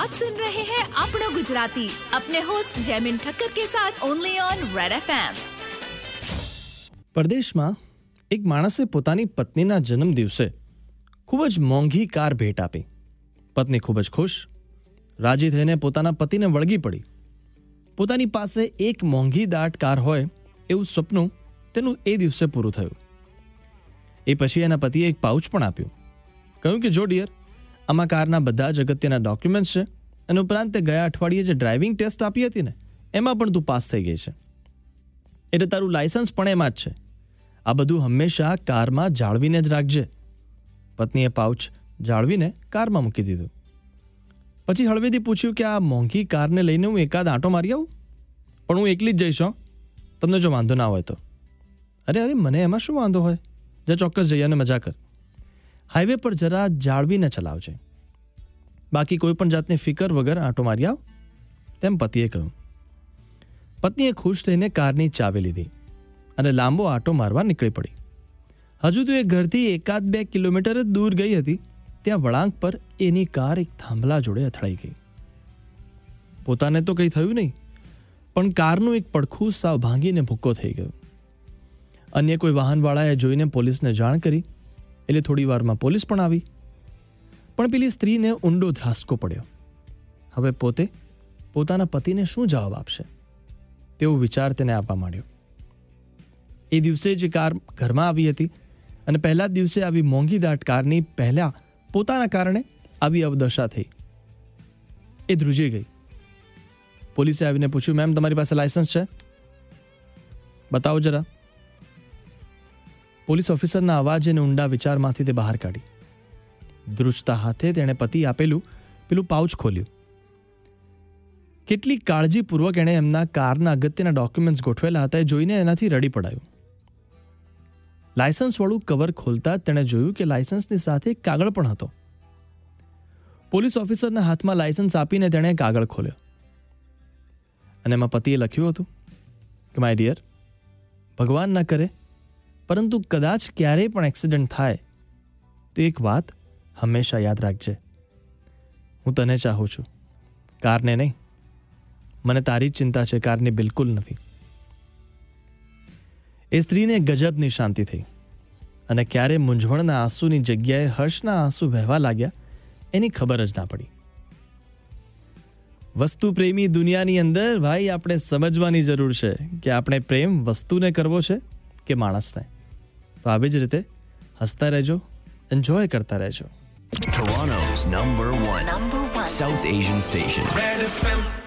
आप सुन रहे हैं अपना गुजराती अपने होस्ट जयमिन ठक्कर के साथ ओनली ऑन रेड एफएम પરદેશમાં એક માણસે પોતાની પત્નીના જન્મ દિવસે ખૂબ જ મોંઘી કાર ભેટ આપી પત્ની ખૂબ જ ખુશ રાજી થઈને પોતાના પતિને વળગી પડી પોતાની પાસે એક મોંઘી દાટ કાર હોય એવું સપનું તેનું એ દિવસે પૂરું થયું એ પછી એના પતિએ એક પાઉચ પણ આપ્યું કહ્યું કે જો ડિયર આમાં કારના બધા જ અગત્યના ડોક્યુમેન્ટ્સ છે. અને ઉપરાંત તે ગયા અઠવાડિયે જે ડ્રાઇવિંગ ટેસ્ટ આપી હતી ને, એમાં પણ તું પાસ થઈ ગઈ છે. એટલે તારું લાયસન્સ પણ એમાં જ છે. આ બધું હંમેશા કારમાં જાળવીને જ રાખજે. પત્નીએ પાઉચ જાળવીને કારમાં મૂકી દીધું. પછી હળવેથી પૂછ્યું કે આ મોંઘી કારને લઈને હું એકાદ આંટો મારી આવું? પણ હું એકલી જ જઈશ તમને જો વાંધો ના હોય તો. અરે અરે, મને એમાં શું વાંધો હોય? જા ચોક્કસ જઈએ અને મજા કર. હાઈવે પર જરા જાળવીને ચલાવજે. બાકી કોઈ પણ જાતની ફિકર વગર આંટો મારી આવ. તેમ પતિએ કહ્યું. પત્નીએ ખુશ થઈને કારની ચાવી લીધી અને લાંબો આંટો મારવા નીકળી પડી. હજુ તો એ ઘરથી એકાદ બે કિલોમીટર જ દૂર ગઈ હતી, ત્યાં વળાંક પર એની કાર એક થાંભલા જોડે અથડાઈ ગઈ. પોતાને તો કંઈ થયું નહીં, પણ કારનું એક પડખું સાવ ભાંગીને ભૂક્કો થઈ ગયો. અન્ય કોઈ વાહનવાળાએ જોઈને પોલીસને જાણ કરી એટલે થોડી વારમાં પોલીસ પણ આવી. પણ પેલી સ્ત્રીને ઊંડો ધ્રાસકો પડ્યો. હવે પોતે પોતાના પતિને શું જવાબ આપશે? તેવો વિચાર તેને આપવા માંડ્યો. એ દિવસે જે કાર ઘરમાં આવી હતી અને પહેલા જ દિવસે આવી મોંઘી દાટ કારની પહેલા પોતાના કારણે આવી અવદશા થઈ. એ ધ્રુજી ગઈ. પોલીસે આવીને પૂછ્યું, મેમ, તમારી પાસે લાયસન્સ છે? બતાવો જરા. પોલીસ ઓફિસરના અવાજ અને ઊંડા વિચારમાંથી તે બહાર કાઢી. ધ્રુજતા હાથે તેણે પતિ આપેલું પેલું પાઉચ ખોલ્યું. કેટલી કાળજીપૂર્વક એણે એમના કારના અગત્યના ડોક્યુમેન્ટ્સ ગોઠવેલા હતા એ જોઈને એનાથી રડી પડાયું. લાયસન્સવાળું કવર ખોલતા તેણે જોયું કે લાયસન્સની સાથે એક કાગળ પણ હતો. પોલીસ ઓફિસરના હાથમાં લાયસન્સ આપીને તેણે કાગળ ખોલ્યો. અને એમાં પતિએ લખ્યું હતું કે, માય ડિયર, ભગવાન ના કરે પરંતુ કદાચ ક્યારેય પણ એક્સિડન્ટ થાય, તો એક વાત હંમેશા યાદ રાખજે. હું તને ચાહું છું. કારને નહીં. મને તારી જ ચિંતા છે, કારની બિલકુલ નથી. એ સ્ત્રીને ગજબની શાંતિ થઈ અને ક્યારે મૂંઝવણના આંસુની જગ્યાએ હર્ષના આંસુ વહેવા લાગ્યા, એની ખબર જ ના પડી. વસ્તુ પ્રેમી દુનિયાની અંદર, ભાઈ, આપણે સમજવાની જરૂર છે કે આપણે પ્રેમ વસ્તુને કરવો છે કે માણસને. તો આવી જ રીતે હસતા રહેજો એન્જોય કરતા રહેજો Toronto's number one Number one. South Asian station. Red FM